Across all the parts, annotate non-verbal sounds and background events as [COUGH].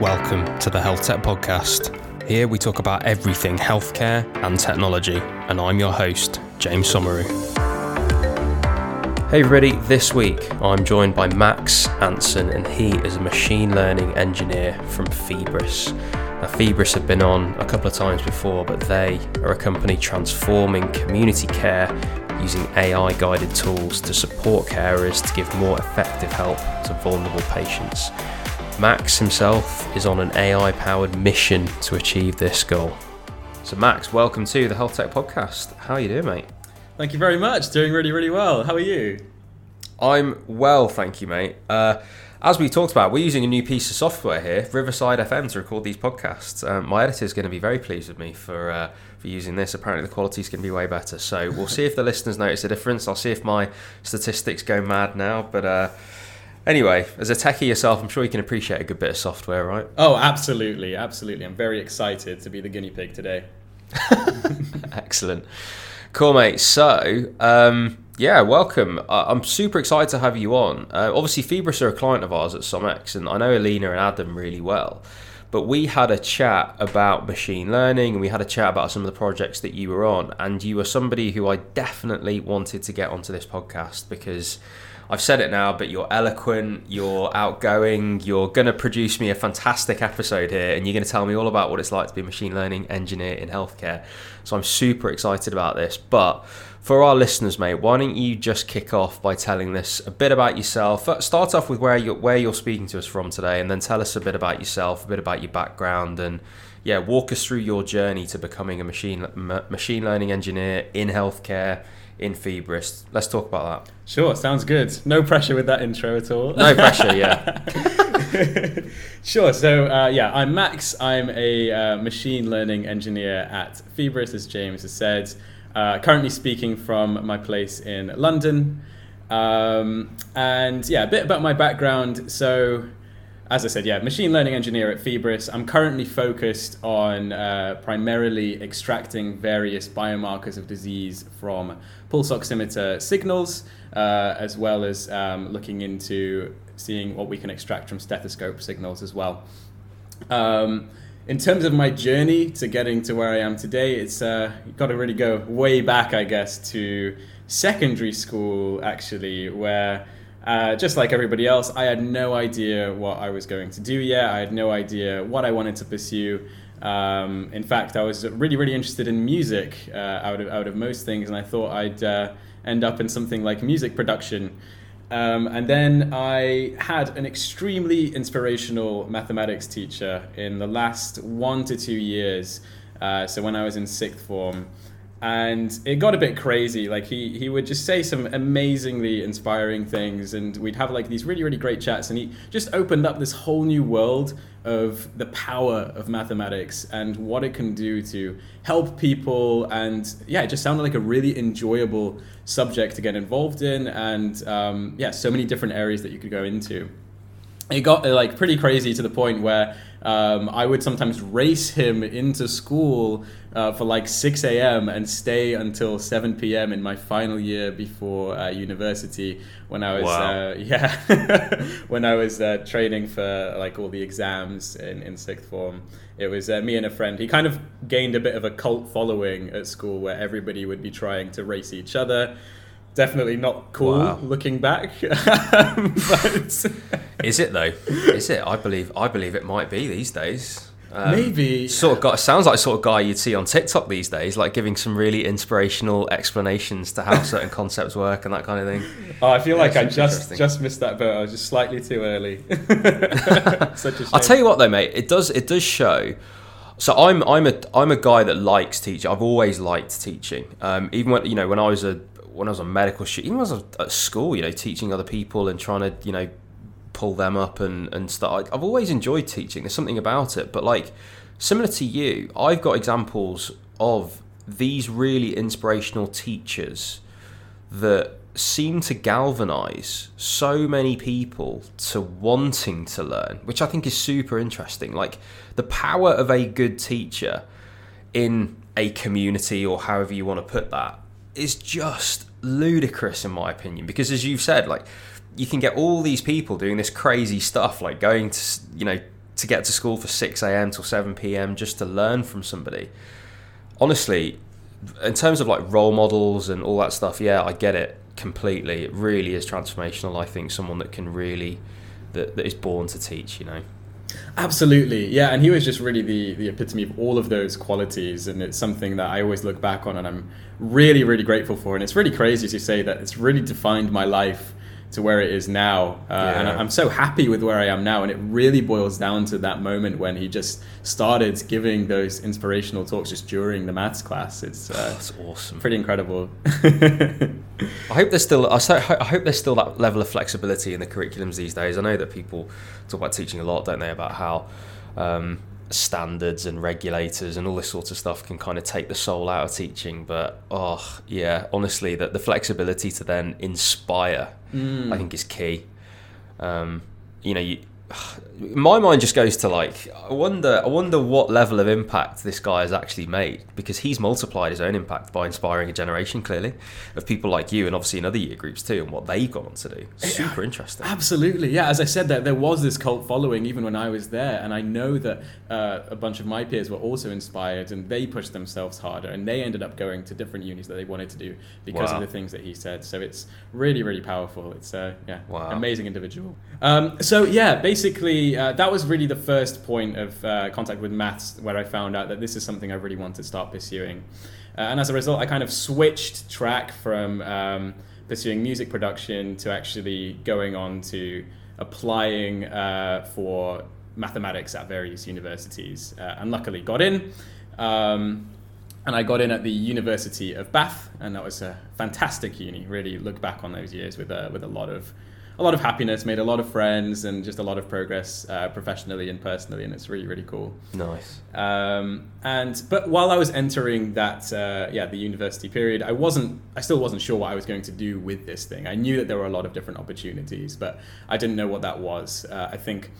Welcome to the Health Tech Podcast. Here we talk about everything healthcare and technology, and I'm your host, James Somauroo. Hey everybody, this week I'm joined by Max Antson, and he is a machine learning engineer from Feebris. Now, Feebris have been on a couple of times before, but they are a company transforming community care using AI guided tools to support carers to give more effective help to vulnerable patients. Max himself is on an AI powered mission to achieve this goal. So, Max, welcome to the Health Tech Podcast. How are you doing, mate? Thank you very much. Doing really, really well. How are you? I'm well, thank you, mate. Uh, as we talked about, we're using a new piece of software here, Riverside FM, to record these podcasts. Um, my editor is going to be very pleased with me for uh, for using this. Apparently, the quality is going to be way better. So we'll see if the [LAUGHS] listeners notice a difference. I'll see if my statistics go mad now. But uh, anyway, as a techie yourself, I'm sure you can appreciate a good bit of software, right? Oh, absolutely, absolutely. I'm very excited to be the guinea pig today. [LAUGHS] Excellent. Cool, mate. So, um, yeah, welcome. I'm super excited to have you on. Uh, obviously, Feebris are a client of ours at SomX, and I know Alina and Adam really well. But we had a chat about machine learning, and we had a chat about some of the projects that you were on, and you were somebody who I definitely wanted to get onto this podcast because I've said it now, but you're eloquent, you're outgoing, you're going to produce me a fantastic episode here, and you're going to tell me all about what it's like to be a machine learning engineer in healthcare. So I'm super excited about this. But for our listeners, mate, why don't you just kick off by telling us a bit about yourself? Start off with where you're, where you're speaking to us from today, and then tell us a bit about yourself, a bit about your background, and yeah, walk us through your journey to becoming a machine machine learning engineer in healthcare in Feebris. Let's talk about that. Sure, sounds good. No pressure with that intro at all. No pressure, yeah. [LAUGHS] sure. So uh, yeah, I'm Max. I'm a uh, machine learning engineer at Feebris, as James has said. Uh, currently speaking from my place in London. Um, and yeah, a bit about my background. So as I said, yeah, machine learning engineer at Feebris. I'm currently focused on uh, primarily extracting various biomarkers of disease from pulse oximeter signals, uh, as well as um, looking into seeing what we can extract from stethoscope signals as well. Um, in terms of my journey to getting to where I am today, it's uh, got to really go way back, I guess, to secondary school actually, where uh, just like everybody else, I had no idea what I was going to do yet. I had no idea what I wanted to pursue. Um, in fact, I was really, really interested in music uh, out of out of most things, and I thought I'd uh, end up in something like music production. Um, and then I had an extremely inspirational mathematics teacher in the last one to two years. Uh, so when I was in sixth form, and it got a bit crazy. Like he he would just say some amazingly inspiring things and we'd have like these really really great chats and he just opened up this whole new world of the power of mathematics and what it can do to help people and yeah it just sounded like a really enjoyable subject to get involved in and um, yeah so many different areas that you could go into. It got like pretty crazy to the point where um, I would sometimes race him into school uh, for like 6 a.m. and stay until 7 p.m. in my final year before uh, university when I was wow. uh, [LAUGHS] yeah [LAUGHS] when I was uh, training for like all the exams in, in sixth form. It was uh, me and a friend. He kind of gained a bit of a cult following at school where everybody would be trying to race each other definitely not cool wow. looking back. [LAUGHS] but is it though? Is it? I believe I believe it might be these days. Um, Maybe sort of guy sounds like sort of guy you'd see on TikTok these days, like giving some really inspirational explanations to how [LAUGHS] certain concepts work and that kind of thing. Oh, I feel yeah, like I just just missed that boat. I was just slightly too early. [LAUGHS] I'll tell you what though, mate. It does it does show. So I'm I'm a I'm a guy that likes teaching. I've always liked teaching. Um, even when you know when I was a when I was on medical student, even when I was at school, you know, teaching other people and trying to, you know, pull them up and, and stuff. I've always enjoyed teaching. There's something about it. But like, similar to you, I've got examples of these really inspirational teachers that seem to galvanize so many people to wanting to learn, which I think is super interesting. Like the power of a good teacher in a community or however you want to put that is just ludicrous in my opinion because as you've said like you can get all these people doing this crazy stuff like going to you know to get to school for 6 a.m. till 7 p.m. just to learn from somebody. Honestly, in terms of like role models and all that stuff, yeah, I get it completely. It really is transformational. I think someone that can really that, that is born to teach, you know. Absolutely, yeah, and he was just really the the epitome of all of those qualities, and it's something that I always look back on, and I'm really, really grateful for. And it's really crazy to say that it's really defined my life to where it is now. Uh, yeah. And I'm so happy with where I am now. And it really boils down to that moment when he just started giving those inspirational talks just during the maths class. It's uh, that's awesome, pretty incredible. [LAUGHS] I hope there's still I hope there's still that level of flexibility in the curriculums these days. I know that people talk about teaching a lot, don't they, about how. Um, standards and regulators and all this sort of stuff can kind of take the soul out of teaching. But oh yeah, honestly, that the flexibility to then inspire, mm. I think, is key. Um, you know, you, [SIGHS] my mind just goes to like I wonder I wonder what level of impact this guy has actually made because he's multiplied his own impact by inspiring a generation clearly of people like you and obviously in other year groups too and what they've gone on to do. Super interesting. Absolutely, yeah. As I said, there there was this cult following even when I was there, and I know that uh, a bunch of my peers were also inspired and they pushed themselves harder and they ended up going to different unis that they wanted to do because wow. of the things that he said. So it's really really powerful. It's uh, yeah, wow. amazing individual. Um, so yeah, basically. Uh, that was really the first point of uh, contact with maths where I found out that this is something I really want to start pursuing. Uh, and as a result, I kind of switched track from um, pursuing music production to actually going on to applying uh, for mathematics at various universities. Uh, and luckily got in. Um, and I got in at the University of Bath, and that was a fantastic uni. Really look back on those years with a, with a lot of a lot of happiness, made a lot of friends, and just a lot of progress uh, professionally and personally, and it's really really cool. Nice. Um, and but while I was entering that uh, yeah the university period, I wasn't I still wasn't sure what I was going to do with this thing. I knew that there were a lot of different opportunities, but I didn't know what that was. Uh, I think.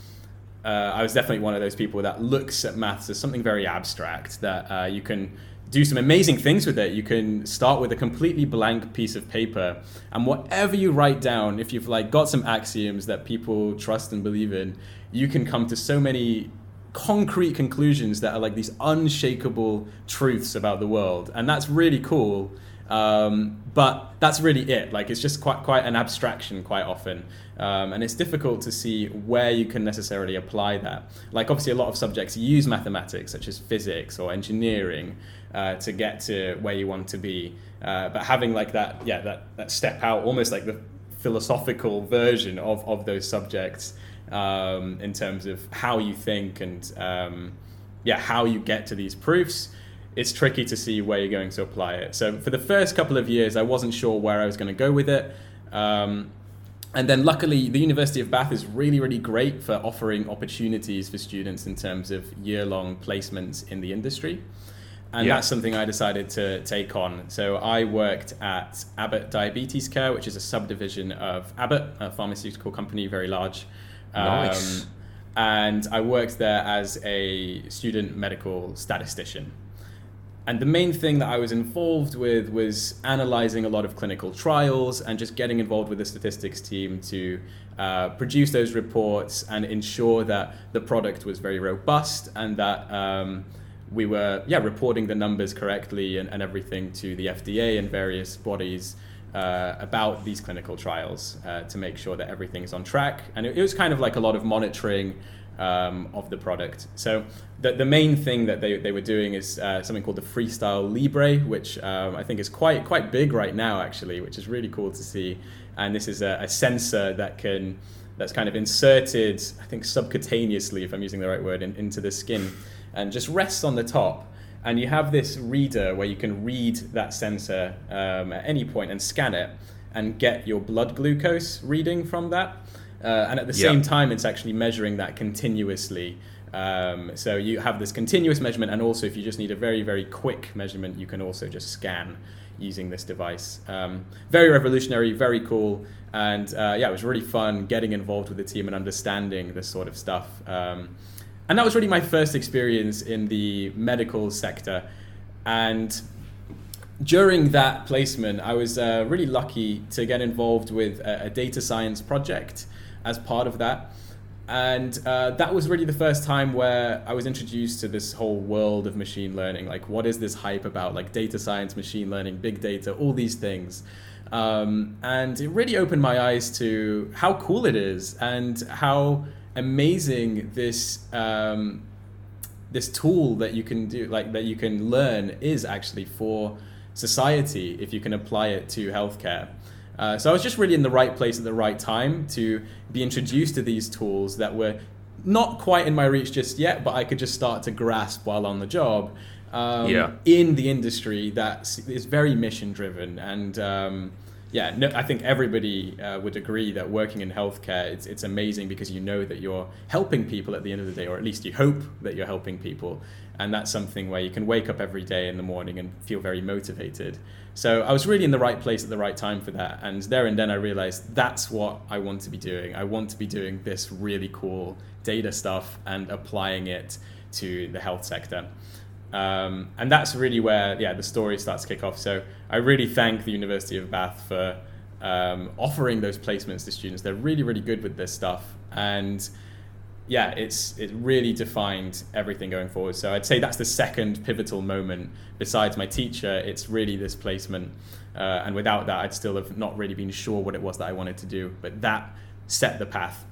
Uh, I was definitely one of those people that looks at maths as something very abstract that uh, you can do some amazing things with it. You can start with a completely blank piece of paper, and whatever you write down, if you've like got some axioms that people trust and believe in, you can come to so many concrete conclusions that are like these unshakable truths about the world, and that's really cool. Um, but that's really it. Like it's just quite quite an abstraction quite often, um, and it's difficult to see where you can necessarily apply that. Like obviously, a lot of subjects use mathematics, such as physics or engineering, uh, to get to where you want to be. Uh, but having like that, yeah, that, that step out, almost like the philosophical version of, of those subjects um, in terms of how you think and um, yeah, how you get to these proofs. It's tricky to see where you're going to apply it. So for the first couple of years, I wasn't sure where I was going to go with it. Um, and then luckily the university of bath is really really great for offering opportunities for students in terms of year-long placements in the industry and yeah. that's something I decided to take on. So I worked at Abbott Diabetes Care, which is a subdivision of Abbott, a pharmaceutical company, very large. Nice. Um, and I worked there as a student medical statistician. And the main thing that I was involved with was analyzing a lot of clinical trials and just getting involved with the statistics team to uh, produce those reports and ensure that the product was very robust and that. Um, we were yeah reporting the numbers correctly and, and everything to the FDA and various bodies uh, about these clinical trials uh, to make sure that everything's on track. And it, it, was kind of like a lot of monitoring um, of the product. So the, the main thing that they, they were doing is uh, something called the Freestyle Libre, which um, I think is quite quite big right now actually, which is really cool to see. And this is a, a sensor that can that's kind of inserted, I think subcutaneously, if I'm using the right word, in, into the skin and just rests on the top. And you have this reader where you can read that sensor um, at any point and scan it and get your blood glucose reading from that. Uh, and at the same time, it's actually measuring that continuously. Um, so you have this continuous measurement, and also if you just need a very, very quick measurement, you can also just scan using this device. Um, very revolutionary, very cool, and uh, yeah, it was really fun getting involved with the team and understanding this sort of stuff. Um, and that was really my first experience in the medical sector. And during that placement, I was uh, really lucky to get involved with a, a, data science project as part of that. and uh, that was really the first time where I was introduced to this whole world of machine learning. Like, what is this hype about? Like, data science, machine learning, big data, all these things. Um, and it really opened my eyes to how cool it is and how amazing this um, this tool that you can do, like that you can learn, is actually for society if you can apply it to healthcare. Uh, so I was just really in the right place at the right time to be introduced to these tools that were not quite in my reach just yet, but I could just start to grasp while on the job. Um, yeah. In the industry that is very mission driven and um, yeah, no, I think everybody uh, would agree that working in healthcare it's, it's amazing because you know that you're helping people at the end of the day, or at least you hope that you're helping people, and that's something where you can wake up every day in the morning and feel very motivated. So I was really in the right place at the right time for that, and there and then I realized that's what I want to be doing. I want to be doing this really cool data stuff and applying it to the health sector. Um, and that's really where yeah the story starts to kick off. So I really thank the University of Bath for um, offering those placements to students. They're really really good with this stuff, and yeah, it's it really defined everything going forward. So I'd say that's the second pivotal moment. Besides my teacher, it's really this placement, uh, and without that, I'd still have not really been sure what it was that I wanted to do. But that set the path.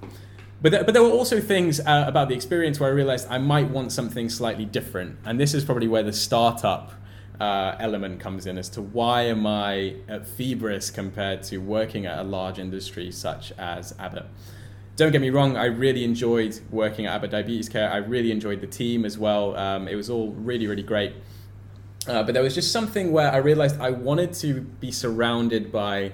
But there, but there were also things uh, about the experience where I realized I might want something slightly different, and this is probably where the startup uh, element comes in as to why am I at Feebris compared to working at a large industry such as Abbott. Don't get me wrong, I really enjoyed working at Abbott Diabetes Care. I really enjoyed the team as well. Um, it was all really, really great. Uh, but there was just something where I realized I wanted to be surrounded by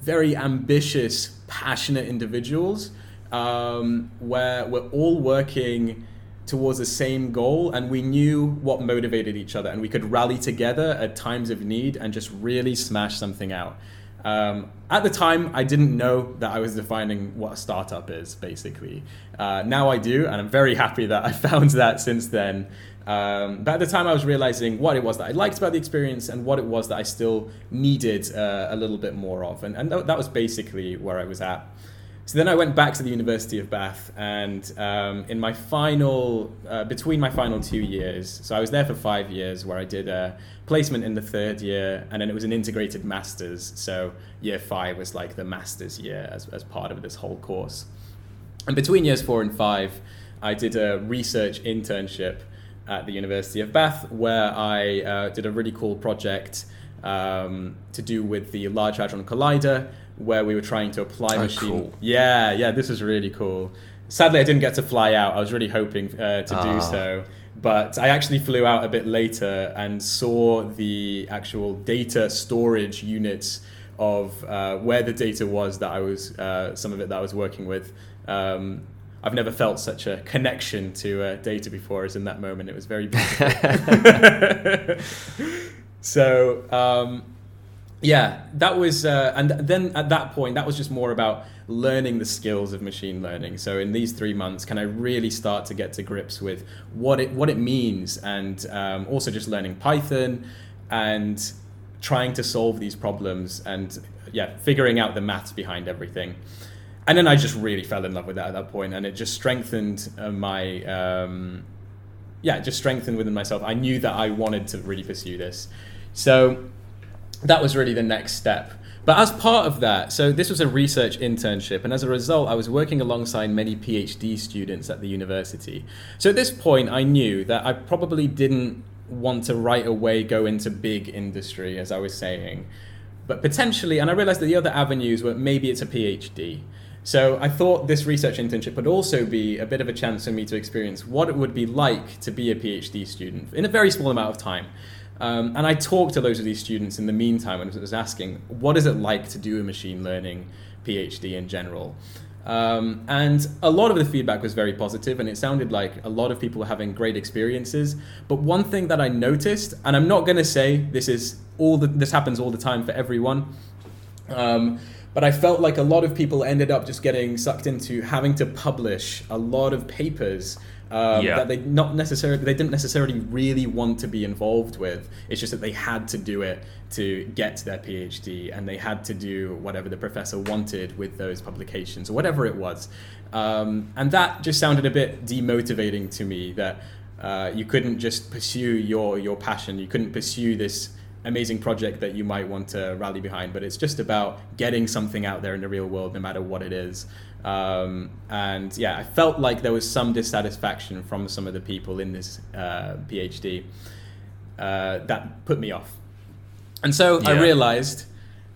very ambitious, passionate individuals um, where we're all working towards the same goal and we knew what motivated each other and we could rally together at times of need and just really smash something out. Um, at the time, I didn't know that I was defining what a startup is, basically. Uh, now I do, and I'm very happy that I [LAUGHS] found that since then. Um, but at the time, I was realizing what it was that I liked about the experience and what it was that I still needed uh, a little bit more of. And, and that was basically where I was at. So then I went back to the University of Bath, and um, in my final, uh, between my final two years, so I was there for five years, where I did a placement in the third year, and then it was an integrated master's. So year five was like the master's year as, as part of this whole course. And between years four and five, I did a research internship at the University of Bath, where I uh, did a really cool project um, to do with the Large Hadron Collider where we were trying to apply oh, machine. Cool. Yeah, yeah, this is really cool. Sadly, I didn't get to fly out. I was really hoping uh, to do ah. so. But I actually flew out a bit later and saw the actual data storage units of uh, where the data was that I was, uh, some of it that I was working with. Um, I've never felt such a connection to uh, data before as in that moment. It was very [LAUGHS] beautiful. [LAUGHS] so, um, yeah, that was, uh, and then at that point, that was just more about learning the skills of machine learning. So in these three months, can I really start to get to grips with what it what it means, and um, also just learning Python and trying to solve these problems, and yeah, figuring out the maths behind everything. And then I just really fell in love with that at that point, and it just strengthened uh, my. Um, yeah, just strengthened within myself. I knew that I wanted to really pursue this. So that was really the next step. But as part of that, so this was a research internship, and as a result, I was working alongside many PhD students at the university. So at this point, I knew that I probably didn't want to right away go into big industry, as I was saying, but potentially, and I realized that the other avenues were maybe it's a PhD. So I thought this research internship would also be a bit of a chance for me to experience what it would be like to be a PhD student in a very small amount of time. Um, and I talked to loads of these students in the meantime and was asking, what is it like to do a machine learning PhD in general? Um, and a lot of the feedback was very positive, and it sounded like a lot of people were having great experiences. But one thing that I noticed, and I'm not going to say this is all the, this happens all the time for everyone, um, but I felt like a lot of people ended up just getting sucked into having to publish a lot of papers um, Yeah. that they not necessarily they didn't necessarily really want to be involved with. It's just that they had to do it to get their PhD, and they had to do whatever the professor wanted with those publications or whatever it was. Um, and that just sounded a bit demotivating to me. That uh, you couldn't just pursue your your passion. You couldn't pursue this amazing project that you might want to rally behind. But it's just about getting something out there in the real world, no matter what it is. Um, and yeah, I felt like there was some dissatisfaction from some of the people in this uh, PhD uh, that put me off. And so I realized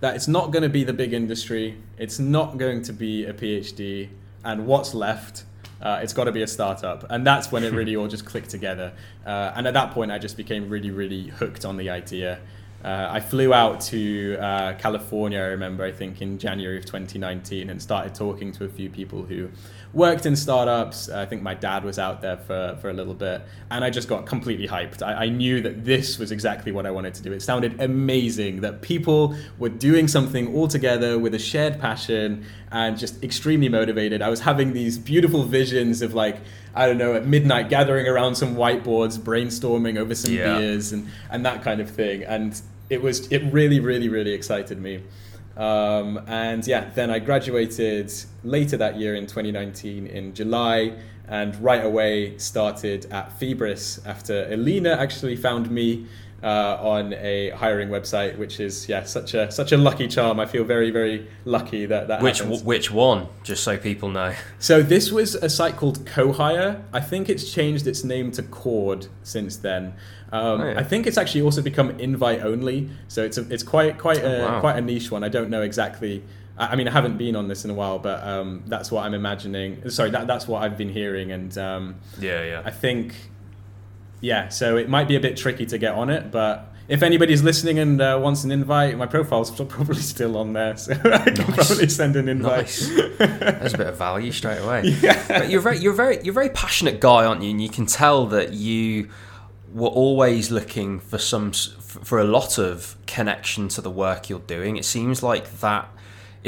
that it's not going to be the big industry, it's not going to be a PhD, and what's left? Uh, it's got to be a startup, and that's when it really [LAUGHS] all just clicked together. Uh, and at that point, I just became really, really hooked on the idea. Uh, I flew out to uh, California, I remember, I think in January of 2019, and started talking to a few people who worked in startups. I think my dad was out there for, for a little bit, and I just got completely hyped. I, I knew that this was exactly what I wanted to do. It sounded amazing that people were doing something all together with a shared passion and just extremely motivated. I was having these beautiful visions of like, I don't know, at midnight gathering around some whiteboards, brainstorming over some Yeah. beers and, and that kind of thing. And it was it really, really, really excited me. Um, and yeah, then I graduated later that year in 2019 in July, and right away started at Feebris after Elena actually found me uh, on a hiring website, which is yeah such a such a lucky charm. I feel very very lucky that that Which happened. which one? Just so people know. So this was a site called Cohire. I think it's changed its name to Cord since then. Um, Oh, yeah. I think it's actually also become invite only. So it's a, it's quite quite a Oh, wow. quite a niche one. I don't know exactly. I I mean, I haven't been on this in a while, but um, that's what I'm imagining. Sorry, that, that's what I've been hearing, and um, Yeah, yeah. I think, yeah. So it might be a bit tricky to get on it, but if anybody's listening and uh, wants an invite, my profile's [LAUGHS] probably still on there, so [LAUGHS] I can Nice. probably send an invite. Nice. [LAUGHS] There's a bit of value straight away. But you're very, you're very, you're a very passionate guy, aren't you? And you can tell that you were always looking for some, for a lot of connection to the work you're doing. It seems like that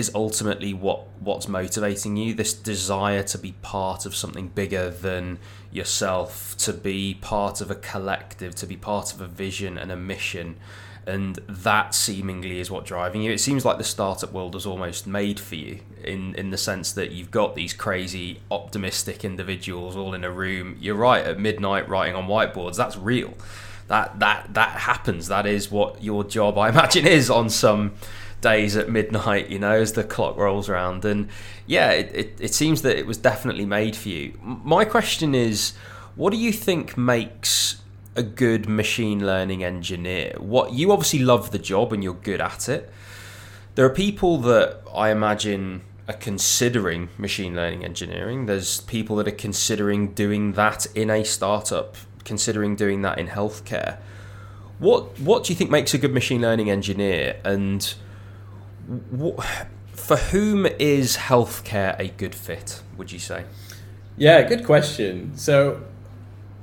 is ultimately what what's motivating you. This desire to be part of something bigger than yourself, to be part of a collective, to be part of a vision and a mission and that seemingly is what driving you. It seems like the startup world was almost made for you in in the sense that you've got these crazy optimistic individuals all in a room. You're right at midnight writing on whiteboards. That's real. That that that happens. That is what your job I [LAUGHS] imagine is on some days at midnight, you know, as the clock rolls around. And yeah, it, it, it seems that it was definitely made for you. My question is, what do you think makes a good machine learning engineer? What you obviously love the job and you're good at it. There are people that I imagine are considering machine learning engineering. There's people that are considering doing that in a startup, considering doing that in healthcare. What what do you think makes a good machine learning engineer and wh- for whom is healthcare a good fit, would you say? Yeah, good question. So,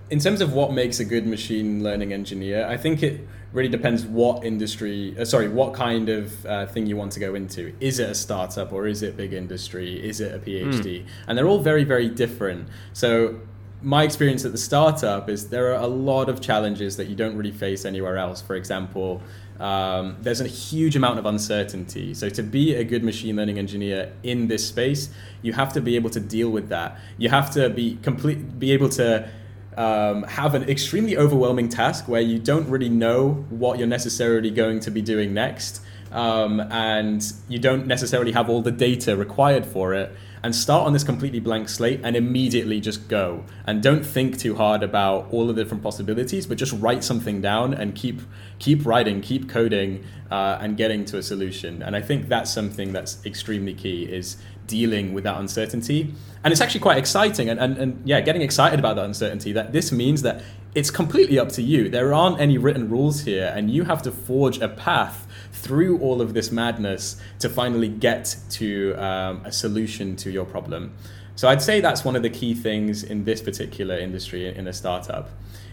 in terms of what makes a good machine learning engineer, I think it really depends what industry, uh, sorry, what kind of uh, thing you want to go into. Is it a startup or is it big industry? Is it a PhD? And they're all very, very different. So, my experience at the startup is there are a lot of challenges that you don't really face anywhere else. For example, um, there's a huge amount of uncertainty. So to be a good machine learning engineer in this space, you have to be able to deal with that. You have to be complete, be able to um, have an extremely overwhelming task where you don't really know what you're necessarily going to be doing next, um, and you don't necessarily have all the data required for it. And start on this completely blank slate and immediately just go. And don't think too hard about all of the different possibilities, but just write something down and keep keep writing, keep coding, uh, and getting to a solution. And I think that's something that's extremely key is dealing with that uncertainty. And it's actually quite exciting and, and, and yeah, getting excited about that uncertainty that this means that it's completely up to you. There aren't any written rules here, and you have to forge a path through all of this madness to finally get to um, a solution to your problem. So I'd say that's one of the key things in this particular industry in a startup.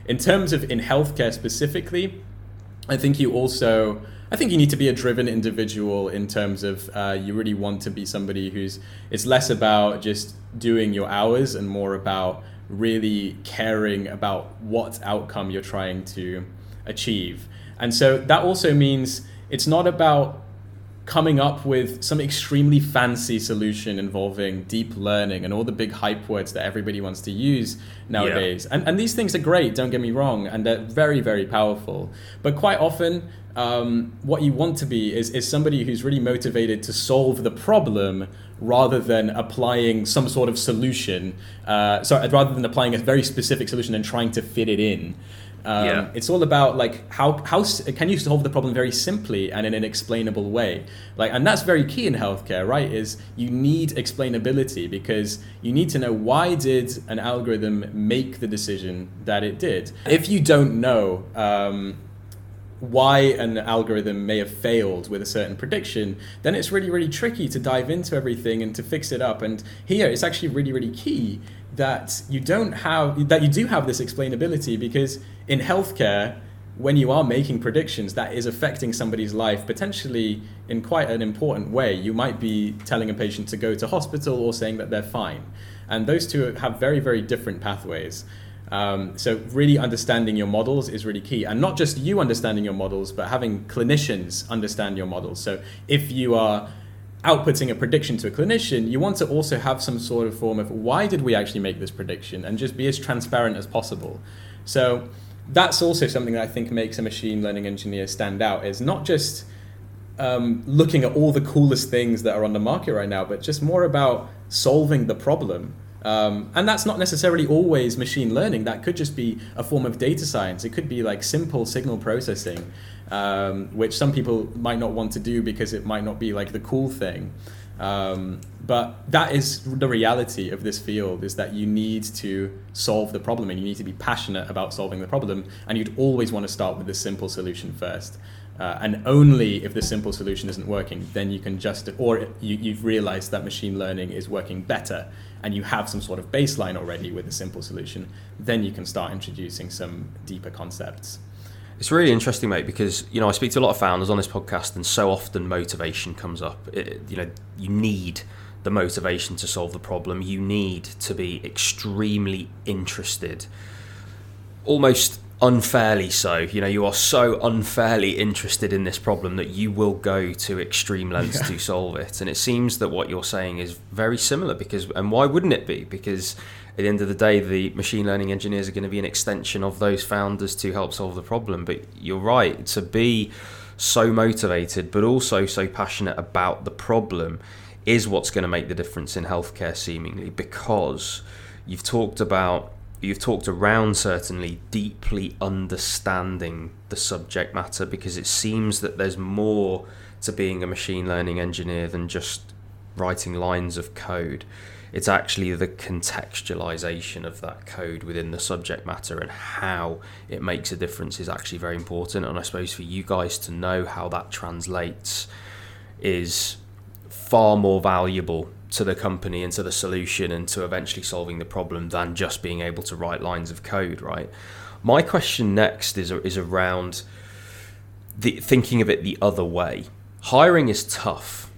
In terms of in healthcare specifically, I think you also I think you need to be a driven individual in terms of uh, you really want to be somebody who's it's less about just doing your hours and more about really caring about what outcome you're trying to achieve. And so that also means it's not about coming up with some extremely fancy solution involving deep learning and all the big hype words that everybody wants to use nowadays. Yeah. And, and these things are great, don't get me wrong, and they're very, very powerful. But quite often, um, what you want to be is, is somebody who's really motivated to solve the problem rather than applying some sort of solution. Uh, so rather than applying a very specific solution and trying to fit it in. Um, yeah. It's all about like how how can you solve the problem very simply and in an explainable way. Like, and that's very key in healthcare, right? Is you need explainability because you need to know why did an algorithm make the decision that it did. If you don't know. Um, why an algorithm may have failed with a certain prediction, then it's really, really tricky to dive into everything and to fix it up. And here it's actually really, really key that you don't have that you do have this explainability because in healthcare when you are making predictions that is affecting somebody's life potentially in quite an important way. You might be telling a patient to go to hospital or saying that they're fine. And those two have very very different pathways. Um, so really understanding your models is really key. And not just you understanding your models but having clinicians understand your models. So if you are outputting a prediction to a clinician, you want to also have some sort of form of why did we actually make this prediction and just be as transparent as possible. So that's also something that I think makes a machine learning engineer stand out is not just um, looking at all the coolest things that are on the market right now, but just more about solving the problem. Um, and that's not necessarily always machine learning. That could just be a form of data science. It could be like simple signal processing um, which some people might not want to do because it might not be like the cool thing. Um, but that is the reality of this field is that you need to solve the problem and you need to be passionate about solving the problem and you'd always want to start with the simple solution first uh, and only if the simple solution isn't working then you can just or you, you've realized that machine learning is working better and you have some sort of baseline already with a simple solution then you can start introducing some deeper concepts it's really interesting, mate, because you know I speak to a lot of founders on this podcast, and so often motivation comes up. It, you know, you need the motivation to solve the problem. You need to be extremely interested, almost unfairly so. You know, you are so unfairly interested in this problem that you will go to extreme lengths yeah. to solve it. And it seems that what you're saying is very similar because, and why wouldn't it be? Because at the end of the day, the machine learning engineers are going to be an extension of those founders to help solve the problem. But you're right, to be so motivated, but also so passionate about the problem is what's going to make the difference in healthcare, seemingly, because you've talked about you've talked around certainly deeply understanding the subject matter because it seems that there's more to being a machine learning engineer than just writing lines of code. It's actually the contextualization of that code within the subject matter and how it makes a difference is actually very important. And I suppose for you guys to know how that translates is far more valuable to the company and to the solution and to eventually solving the problem than just being able to write lines of code, right? My question next is is around the thinking of it the other way. Hiring is tough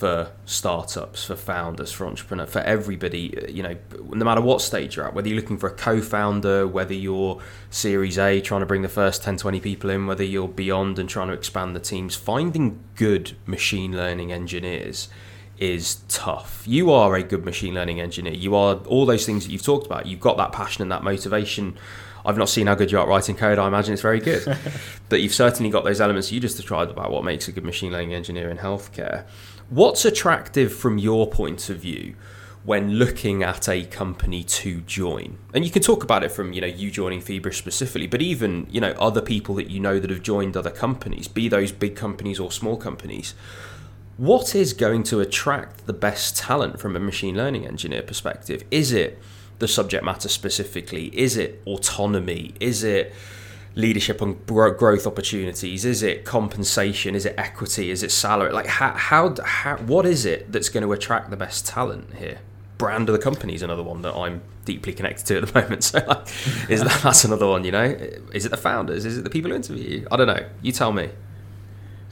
for startups, for founders, for entrepreneurs, for everybody, uh, you know, no matter what stage you're at, whether you're looking for a co-founder, whether you're Series A trying to bring the first 10, 20 people in, whether you're beyond and trying to expand the teams, finding good machine learning engineers is tough. You are a good machine learning engineer. You are all those things that you've talked about. You've got that passion and that motivation. I've not seen how good you are at writing code. I imagine it's very good. [LAUGHS] but you've certainly got those elements you just described about what makes a good machine learning engineer in healthcare. What's attractive from your point of view when looking at a company to join? And you can talk about it from, you know, you joining Fibra specifically, but even, you know, other people that you know that have joined other companies, be those big companies or small companies. What is going to attract the best talent from a machine learning engineer perspective? Is it the subject matter specifically? Is it autonomy? Is it leadership and growth opportunities? Is it compensation? Is it equity? Is it salary? Like how, how, how what is it that's going to attract the best talent here? brand of the company is another one that I'm deeply connected to at the [LAUGHS] moment. So like, is that that's another one? You know, is it the founders? Is it the people who interview you? I don't know. You tell me.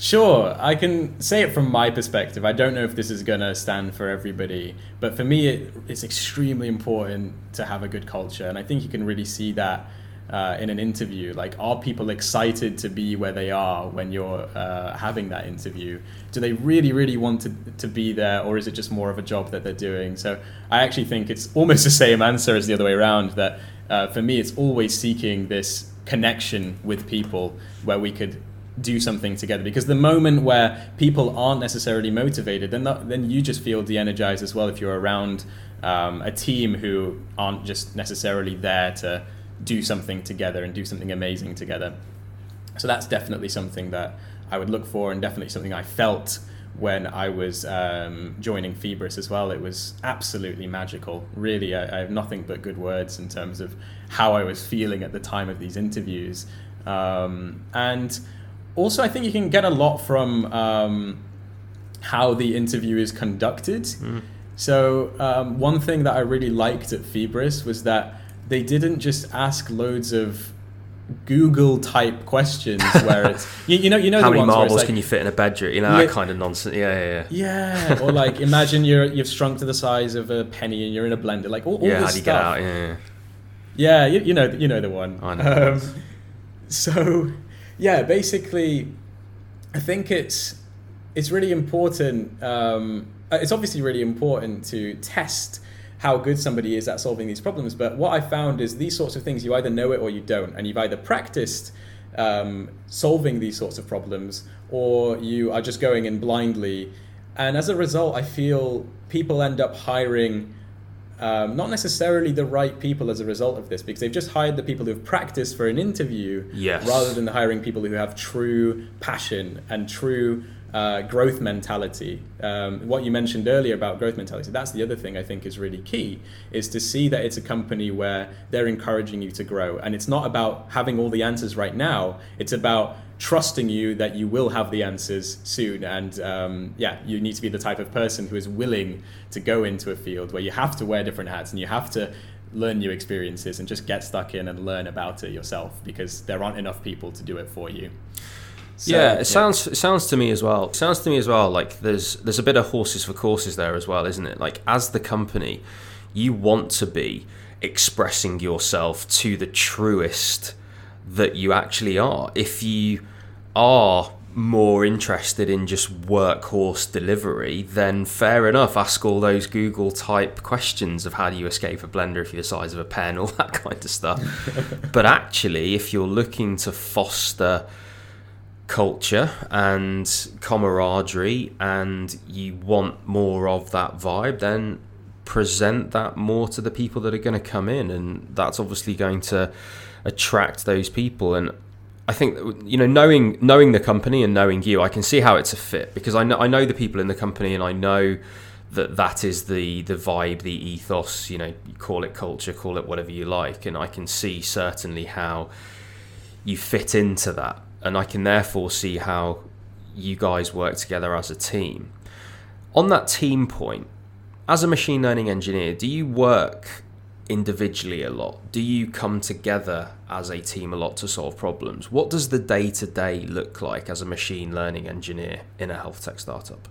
Sure, I can say it from my perspective. I don't know if this is going to stand for everybody, but for me, it, it's extremely important to have a good culture. And I think you can really see that uh, in an interview. Like, are people excited to be where they are when you're uh, having that interview? Do they really, really want to, to be there, or is it just more of a job that they're doing? So, I actually think it's [LAUGHS] almost the same answer as the other way around that uh, for me, it's always seeking this connection with people where we could do something together because the moment where people aren't necessarily motivated then that, then you just feel de-energized as well if you're around um, a team who aren't just necessarily there to do something together and do something amazing together so that's definitely something that I would look for and definitely something I felt when I was um, joining Feebris as well. It was absolutely magical. Really, I, I, have nothing but good words in terms of how I was feeling at the time of these interviews. Um, and also, I think you can get a lot from um, how the interview is conducted. Mm. So, um, one thing that I really liked at Feebris was that they didn't just ask loads of Google type questions where it's [LAUGHS] you, you know you know how many marbles like, can you fit in a bedroom? You know that kind of nonsense. Yeah yeah yeah. Yeah or like [LAUGHS] imagine you're you've shrunk to the size of a penny and you're in a blender like all, all yeah this how do you stuff. get out? Yeah yeah. You, you know you know the one. I know um, [LAUGHS] so yeah, basically, I think it's it's really important. Um, uh, it's obviously really important to test how good somebody is at solving these problems. But what I found is these sorts of things you either know it or you don't, and you've either practiced um, solving these sorts of problems or you are just going in blindly. And as a result, I feel people end up hiring um, not necessarily the right people as a result of this because they've just hired the people who've practiced for an interview yes. rather than hiring people who have true passion and true uh, growth mentality. Um, what you mentioned earlier about growth mentality, that's the other thing I think is really key, is to see that it's a company where they're encouraging you to grow. And it's not about having all the answers right now, it's about trusting you that you will have the answers soon. And um, yeah, you need to be the type of person who is willing to go into a field where you have to wear different hats and you have to learn new experiences and just get stuck in and learn about it yourself because there aren't enough people to do it for you. So, yeah, it yeah. sounds it sounds to me as well. It sounds to me as well like there's there's a bit of horses for courses there as well, isn't it? Like as the company, you want to be expressing yourself to the truest that you actually are. If you are more interested in just workhorse delivery, then fair enough. Ask all those Google type questions of how do you escape a blender if you're the size of a pen, all [LAUGHS] that kind of stuff. [LAUGHS] but actually, if you're looking to foster culture and camaraderie and you want more of that vibe, then present that more to the people that are going to come in. And that's obviously going to attract those people. And I think you know knowing knowing the company and knowing you, I can see how it's a fit because I know I know the people in the company and I know that that is the the vibe, the ethos. You know, you call it culture, call it whatever you like, and I can see certainly how you fit into that and I can therefore see how you guys work together as a team. On that team point, as a machine learning engineer, do you work individually a lot? Do you come together as a team a lot to solve problems? What does the day to day look like as a machine learning engineer in a health tech startup?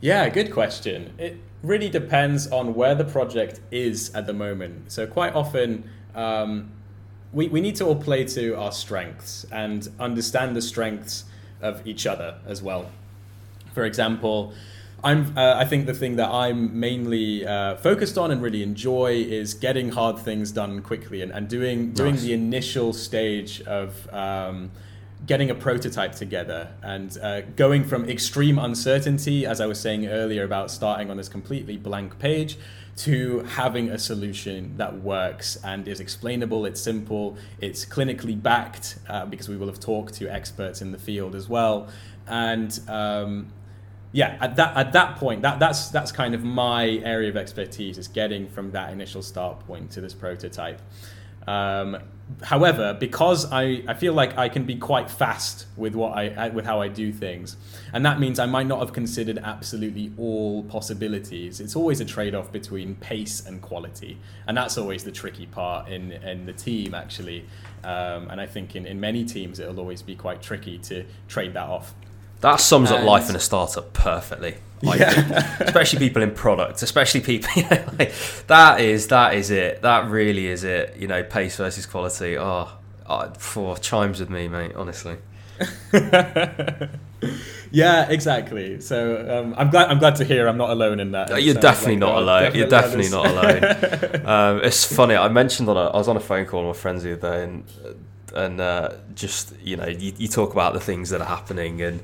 Yeah, good question. It really depends on where the project is at the moment. So, quite often, um, we, we need to all play to our strengths and understand the strengths of each other as well. For example, I'm, uh, I think the thing that I'm mainly uh, focused on and really enjoy is getting hard things done quickly and, and doing, doing nice. the initial stage of um, getting a prototype together and uh, going from extreme uncertainty, as I was saying earlier about starting on this completely blank page, to having a solution that works and is explainable, it's simple, it's clinically backed, uh, because we will have talked to experts in the field as well. And um, yeah, at that at that point, that that's that's kind of my area of expertise is getting from that initial start point to this prototype. Um, however, because I, I feel like I can be quite fast with what I with how I do things, and that means I might not have considered absolutely all possibilities. It's always a trade off between pace and quality, and that's always the tricky part in in the team actually. Um, and I think in, in many teams it'll always be quite tricky to trade that off. That sums up life in a startup perfectly. Yeah. especially people in product, especially people. [LAUGHS] You know, like, that is that is it. That really is it. You know, pace versus quality. Oh, oh for chimes with me, mate. Honestly. [LAUGHS] yeah, exactly. So um, I'm glad. I'm glad to hear I'm not alone in that. You're definitely like, not alone. Definitely You're definitely not alone. [LAUGHS] um, it's funny. I mentioned on a, I was on a phone call with my friends the other day, and and uh, just you know, you, you talk about the things that are happening and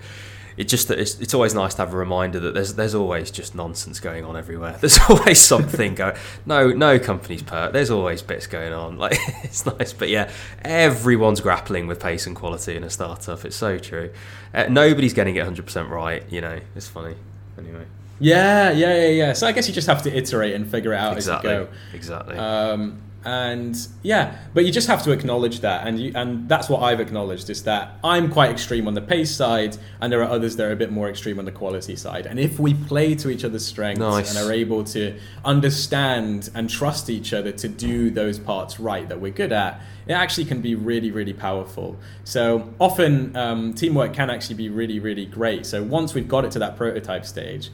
it just it's, it's always nice to have a reminder that there's there's always just nonsense going on everywhere. [LAUGHS] There's always something going. No, no company's per. There's always bits going on. [LAUGHS] Like it's nice, but yeah, everyone's grappling with pace and quality in a startup. It's so true. Uh, nobody's getting it 100 percent right. You know, it's funny. Anyway. Yeah, yeah, yeah, yeah. So I guess you just have to iterate and figure it out exactly, as you go. Exactly. Um, and yeah but you just have to acknowledge that. And you and that's what i've acknowledged is that i'm quite extreme on the pace side and there are others that are a bit more extreme on the quality side. And if we play to each other's strengths nice. and are able to understand and trust each other to do those parts right that we're good at it actually can be really really powerful. So often um, teamwork can actually be really really great. So once we've got it to that prototype stage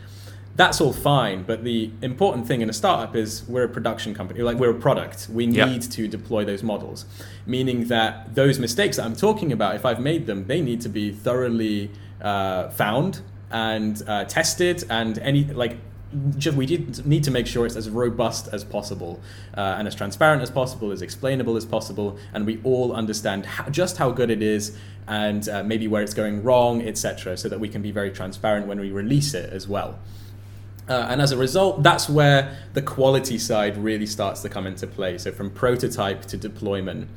that's all fine. But the important thing in a startup is we're a production company, like we're a product. We need yep. to deploy those models, meaning that those mistakes that I'm talking about, if I've made them, they need to be thoroughly uh, found and uh, tested, and any like. Just, we need to make sure it's as robust as possible uh, and as transparent as possible, as explainable as possible, and we all understand how, just how good it is and uh, maybe where it's going wrong, etc., so that we can be very transparent when we release it as well. Uh, and as a result, that's where the quality side really starts to come into play. So from prototype to deployment.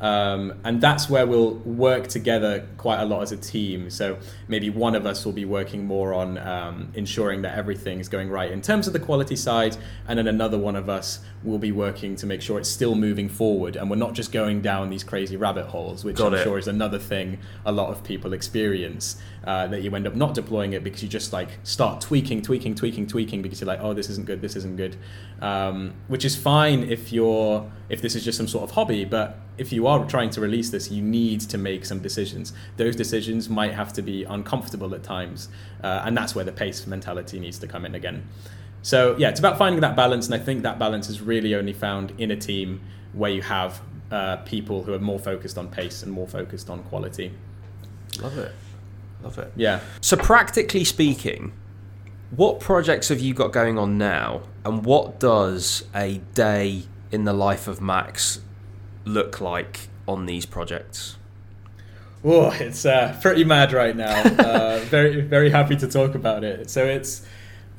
Um, and that's where we'll work together quite a lot as a team. So maybe one of us will be working more on um, ensuring that everything is going right in terms of the quality side, and then another one of us will be working to make sure it's still moving forward and we're not just going down these crazy rabbit holes, which Got I'm it. sure is another thing a lot of people experience. Uh, that you end up not deploying it because you just like start tweaking, tweaking, tweaking, tweaking because you're like, oh, this isn't good, this isn't good, um, which is fine if you're if this is just some sort of hobby, but if you are trying to release this, you need to make some decisions. Those decisions might have to be uncomfortable at times, uh, and that's where the pace mentality needs to come in again. So yeah, it's about finding that balance, and I think that balance is really only found in a team where you have uh, people who are more focused on pace and more focused on quality. Love it, love it. Yeah. So practically speaking, what projects have you got going on now, and what does a day in the life of Max look like on these projects? Oh, it's uh, pretty mad right now. [LAUGHS] uh, very, very happy to talk about it. So it's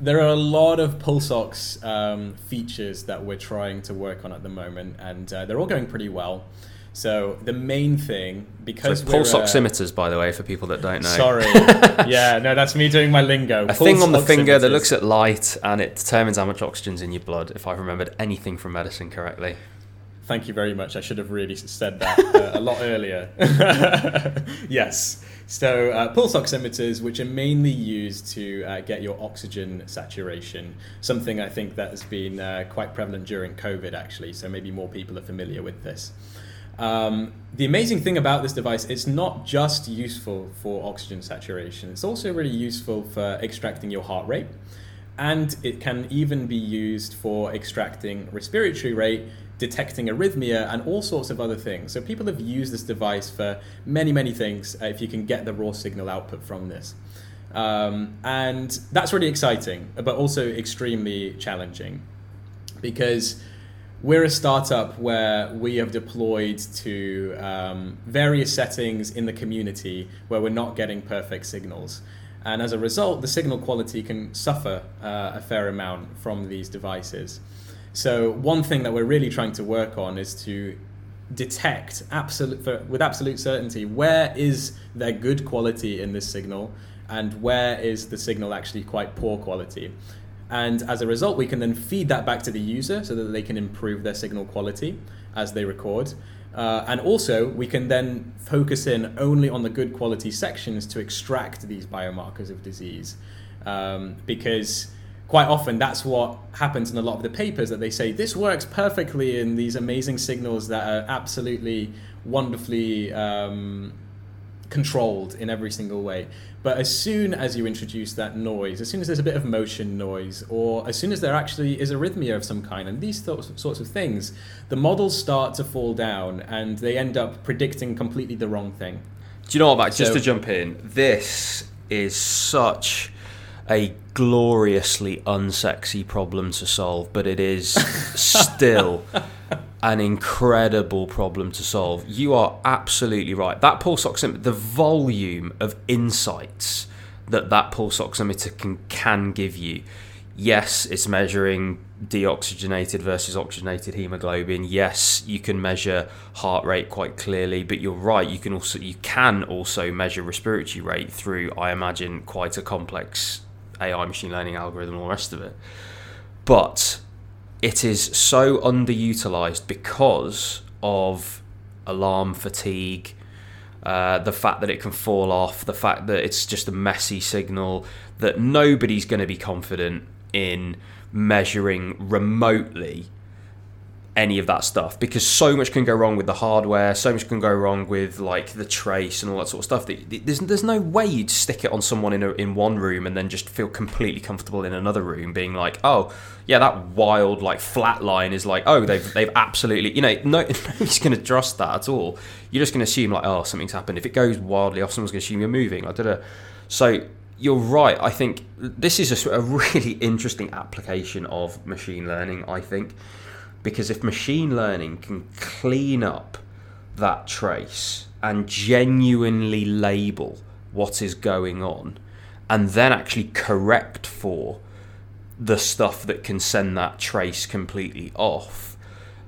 there are a lot of PulseOx um, features that we're trying to work on at the moment, and uh, they're all going pretty well. So the main thing, because so pulse uh, oximeters, by the way, for people that don't know. Sorry, [LAUGHS] yeah, no, that's me doing my lingo. A pulse thing on the finger that looks at light and it determines how much oxygen's in your blood. If I remembered anything from medicine correctly. Thank you very much. I should have really said that [LAUGHS] uh, a lot earlier. [LAUGHS] yes. So, uh, pulse oximeters, which are mainly used to uh, get your oxygen saturation, something I think that has been uh, quite prevalent during COVID, actually. So, maybe more people are familiar with this. Um, the amazing thing about this device, it's not just useful for oxygen saturation, it's also really useful for extracting your heart rate. And it can even be used for extracting respiratory rate detecting arrhythmia and all sorts of other things. So people have used this device for many, many things uh, if you can get the raw signal output from this. Um, and that's really exciting, but also extremely challenging because we're a startup where we have deployed to um, various settings in the community where we're not getting perfect signals. And as a result, the signal quality can suffer uh, a fair amount from these devices. So one thing that we're really trying to work on is to detect absolute for, with absolute certainty where is there good quality in this signal and where is the signal actually quite poor quality. And as a result, we can then feed that back to the user so that they can improve their signal quality as they record. Uh, and also, we can then focus in only on the good quality sections to extract these biomarkers of disease. Um, because quite often that's what happens in a lot of the papers that they say this works perfectly in these amazing signals that are absolutely wonderfully um, controlled in every single way. But as soon as you introduce that noise, as soon as there's a bit of motion noise, or as soon as there actually is arrhythmia of some kind, and these sorts of things, the models start to fall down and they end up predicting completely the wrong thing. Do you know what, Max? So, just to jump in, this is such a gloriously unsexy problem to solve, but it is still [LAUGHS] an incredible problem to solve. You are absolutely right. That pulse oximeter, the volume of insights that that pulse oximeter can can give you. Yes, it's measuring deoxygenated versus oxygenated hemoglobin. Yes, you can measure heart rate quite clearly, but you're right. You can also you can also measure respiratory rate through, I imagine, quite a complex AI machine learning algorithm all the rest of it. But it is so underutilized because of alarm fatigue, uh, the fact that it can fall off, the fact that it's just a messy signal, that nobody's going to be confident in measuring remotely any of that stuff because so much can go wrong with the hardware, so much can go wrong with like the trace and all that sort of stuff. There's there's no way you'd stick it on someone in a, in one room and then just feel completely comfortable in another room, being like, oh yeah, that wild like flat line is like, oh they've they've absolutely you know [LAUGHS] no nobody's going to trust that at all. You're just going to assume like oh something's happened. If it goes wildly off, someone's going to assume you're moving. I did a so you're right. I think this is a, a really [LAUGHS] interesting application of machine learning. I think because if machine learning can clean up that trace and genuinely label what is going on and then actually correct for the stuff that can send that trace completely off,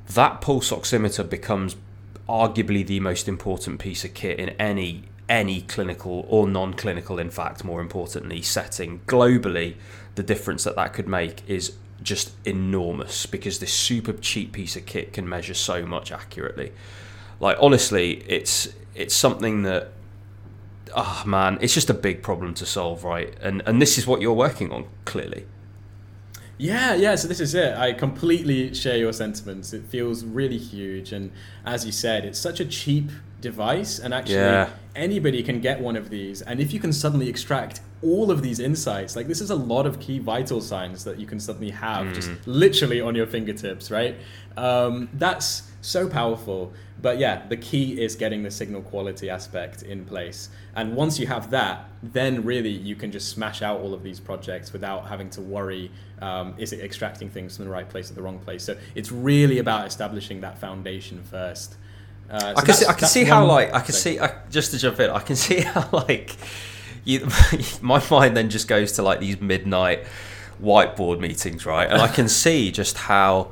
that pulse oximeter becomes arguably the most important piece of kit in any any clinical or non-clinical in fact more importantly setting. Globally the difference that that could make is just enormous because this super cheap piece of kit can measure so much accurately. Like honestly, it's it's something that oh man, it's just a big problem to solve, right? And and this is what you're working on clearly. Yeah, yeah. So this is it. I completely share your sentiments. It feels really huge, and as you said, it's such a cheap device, and actually yeah. anybody can get one of these. And if you can suddenly extract all of these insights, like this is a lot of key vital signs that you can suddenly have mm. just literally on your fingertips, right? Um, that's so powerful. But yeah, the key is getting the signal quality aspect in place. And once you have that, then really you can just smash out all of these projects without having to worry um, is it extracting things from the right place or the wrong place. So it's really about establishing that foundation first. Uh, so I can see, I can see how like I can thing. see I, just to jump in I can [LAUGHS] see how like you, [LAUGHS] my mind then just goes to like these midnight whiteboard meetings right? And I can [LAUGHS] see just how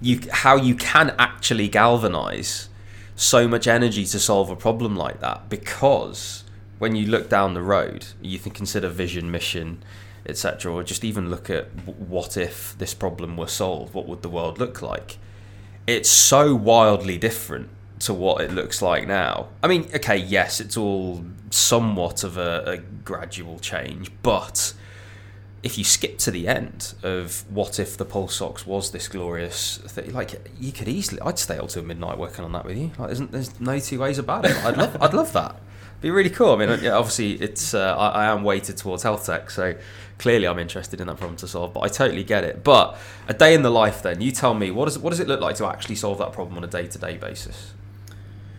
you how you can actually galvanize so much energy to solve a problem like that. Because when you look down the road you can consider vision mission etc or just even look at what if this problem were solved what would the world look like? It's so wildly different to what it looks like now. I mean, okay, yes, it's all somewhat of a, a gradual change, but if you skip to the end of what if the pulse ox was this glorious thing, like you could easily, I'd stay up till midnight working on that with you. Like, there's, there's no two ways about it. I'd love, I'd love that. Be really cool. I mean, obviously, it's uh, I, I, am weighted towards health tech, so clearly I'm interested in that problem to solve. But I totally get it. But a day in the life, then you tell me what does what does it look like to actually solve that problem on a day to day basis?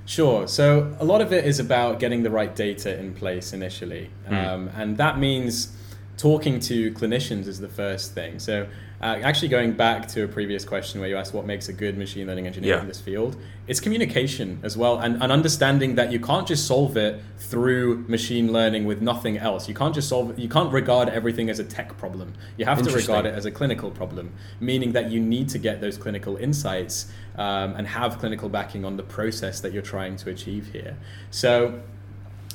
Sure. So a lot of it is about getting the right data in place initially, mm. um, and that means talking to clinicians is the first thing. So uh, actually, going back to a previous question where you asked what makes a good machine learning engineer yeah. in this field, it's communication as well, and, and understanding that you can't just solve it through machine learning with nothing else. You can't just solve it. You can't regard everything as a tech problem. You have to regard it as a clinical problem, meaning that you need to get those clinical insights um, and have clinical backing on the process that you're trying to achieve here. So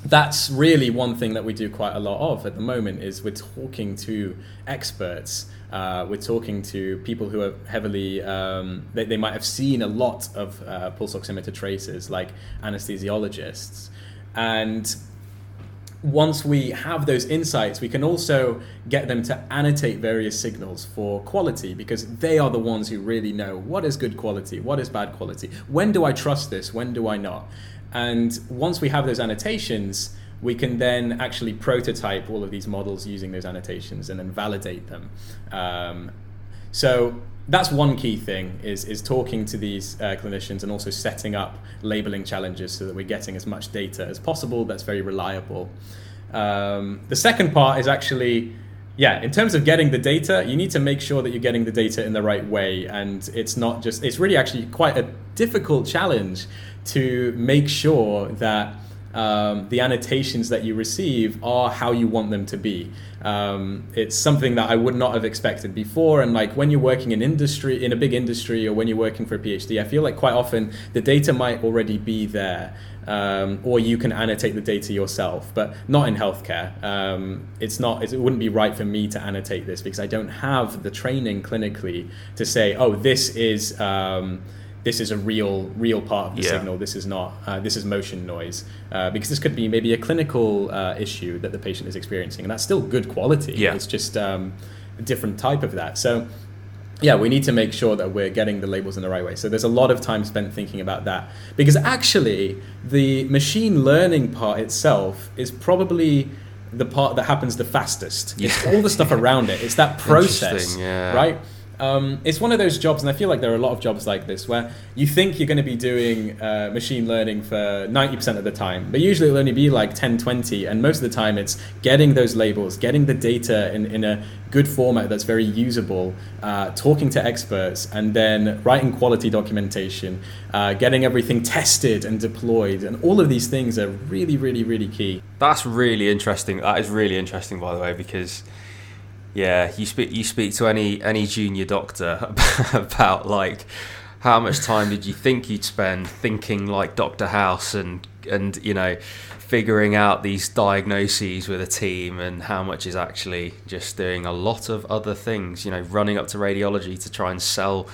that's really one thing that we do quite a lot of at the moment is we're talking to experts uh, we're talking to people who are heavily um, they, they might have seen a lot of uh, pulse oximeter traces like anesthesiologists and once we have those insights, we can also get them to annotate various signals for quality because they are the ones who really know what is good quality, what is bad quality, when do I trust this, when do I not. And once we have those annotations, we can then actually prototype all of these models using those annotations and then validate them. Um, so that's one key thing is, is talking to these uh, clinicians and also setting up labeling challenges so that we're getting as much data as possible that's very reliable. Um, the second part is actually yeah, in terms of getting the data, you need to make sure that you're getting the data in the right way. And it's not just, it's really actually quite a difficult challenge to make sure that um, the annotations that you receive are how you want them to be. Um, it's something that I would not have expected before. And like when you're working in industry, in a big industry, or when you're working for a PhD, I feel like quite often the data might already be there, um, or you can annotate the data yourself. But not in healthcare. Um, it's not. It wouldn't be right for me to annotate this because I don't have the training clinically to say, oh, this is um, this is a real real part of the yeah. signal. This is not. Uh, this is motion noise uh, because this could be maybe a clinical uh, issue that the patient is experiencing, and that's still good quality. Yeah. It's just um, a different type of that. So. Yeah, we need to make sure that we're getting the labels in the right way. So there's a lot of time spent thinking about that because actually the machine learning part itself is probably the part that happens the fastest. Yeah. It's all the stuff around it. It's that [LAUGHS] process, yeah. right? Um, it's one of those jobs, and I feel like there are a lot of jobs like this where you think you're going to be doing uh, machine learning for 90% of the time, but usually it'll only be like 10, 20, and most of the time it's getting those labels, getting the data in, in a good format that's very usable, uh, talking to experts, and then writing quality documentation, uh, getting everything tested and deployed, and all of these things are really, really, really key. That's really interesting. That is really interesting, by the way, because yeah, you speak you speak to any any junior doctor [LAUGHS] about like how much time did you think you'd spend thinking like Doctor House and and you know figuring out these diagnoses with a team and how much is actually just doing a lot of other things you know running up to radiology to try and sell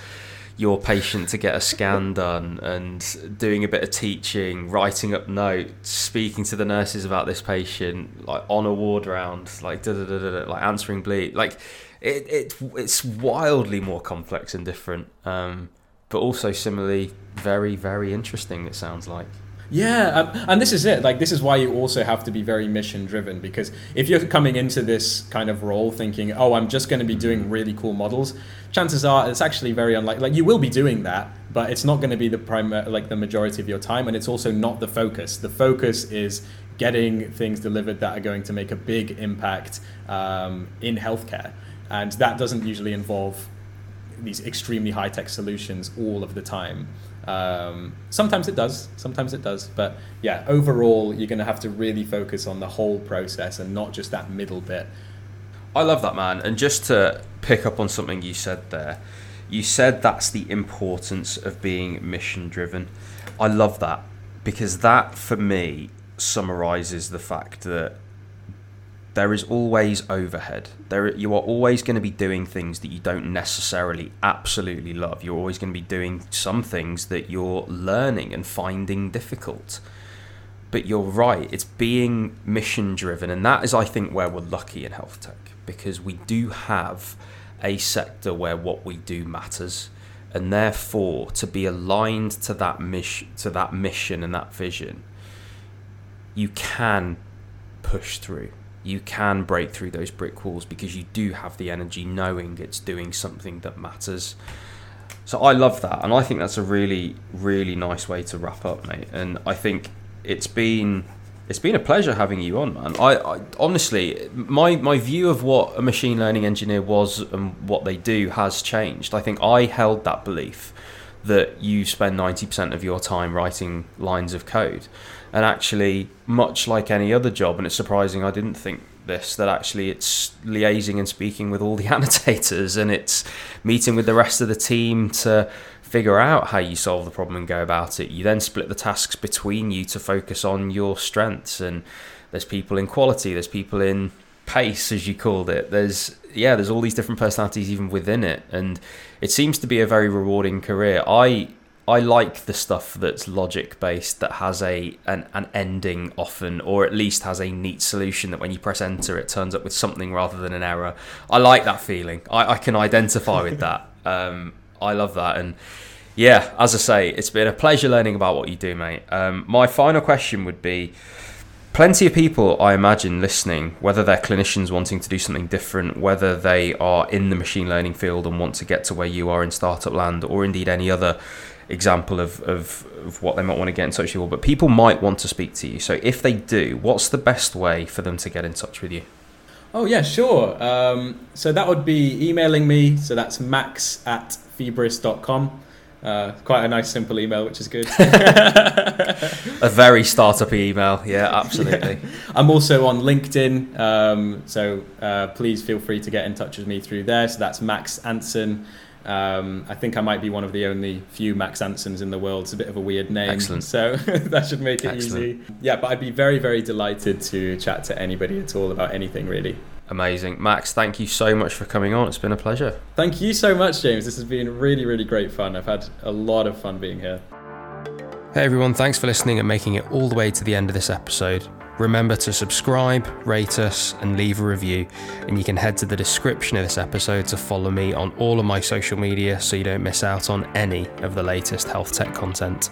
your patient to get a scan done and doing a bit of teaching, writing up notes, speaking to the nurses about this patient, like on a ward round, like da da da da, like answering bleed, like it, it it's wildly more complex and different, um, but also similarly very very interesting. It sounds like. Yeah, and this is it. Like, this is why you also have to be very mission driven because if you're coming into this kind of role thinking, oh, I'm just going to be doing really cool models, chances are it's actually very unlikely. Like, you will be doing that, but it's not going to be the prime, like the majority of your time, and it's also not the focus. The focus is getting things delivered that are going to make a big impact um, in healthcare, and that doesn't usually involve these extremely high tech solutions all of the time. Um, sometimes it does, sometimes it does, but yeah, overall, you're going to have to really focus on the whole process and not just that middle bit. I love that, man. And just to pick up on something you said there, you said that's the importance of being mission driven. I love that because that, for me, summarizes the fact that there is always overhead. There, you are always going to be doing things that you don't necessarily absolutely love. You're always going to be doing some things that you're learning and finding difficult. But you're right, it's being mission driven, and that is, I think, where we're lucky in health tech because we do have a sector where what we do matters, and therefore to be aligned to that mission, to that mission and that vision, you can push through you can break through those brick walls because you do have the energy knowing it's doing something that matters. So I love that, and I think that's a really, really nice way to wrap up, mate. And I think it's been it's been a pleasure having you on, man. I, I, honestly, my my view of what a machine learning engineer was and what they do has changed. I think I held that belief that you spend ninety percent of your time writing lines of code, and actually, much like any other job, and it's surprising I didn't think this that actually it's liaising and speaking with all the [LAUGHS] annotators and it's meeting with the rest of the team to figure out how you solve the problem and go about it. You then split the tasks between you to focus on your strengths. And there's people in quality, there's people in pace, as you called it. There's yeah, there's all these different personalities even within it, and it seems to be a very rewarding career. I I like the stuff that's logic based that has a an, an ending often, or at least has a neat solution that when you press enter, it turns up with something rather than an error. I like that feeling. I, I can identify with that. [LAUGHS] Um, I love that, and yeah, as I say, it's been a pleasure learning about what you do, mate. Um, my final question would be plenty of people, I imagine, listening, whether they're clinicians wanting to do something different, whether they are in the machine learning field and want to get to where you are in startup land, or indeed any other example of, of, of what they might want to get in touch with you. But people might want to speak to you. So if they do, what's the best way for them to get in touch with you? Oh, yeah, sure. Um, so that would be emailing me. So that's max at feebris.com. Uh, quite a nice, simple email, which is good. [LAUGHS] a very startup email, yeah, [LAUGHS] absolutely. Yeah. I'm also on LinkedIn, um, so uh, please feel free to get in touch with me through there. So that's Max Antson. Um, I think I might be one of the only few Max Antsons in the world. It's a bit of a weird name, Excellent. so [LAUGHS] that should make it Excellent. easy. Yeah, but I'd be very, very delighted to chat to anybody at all about anything, really. Amazing. Max, thank you so much for coming on. It's been a pleasure. Thank you so much, James. This has been really, really great fun. I've had a lot of fun being here. Hey everyone, thanks for listening and making it all the way to the end of this episode. Remember to subscribe, rate us, and leave a review. And you can head to the description of this episode to follow me on all of my social media so you don't miss out on any of the latest health tech content.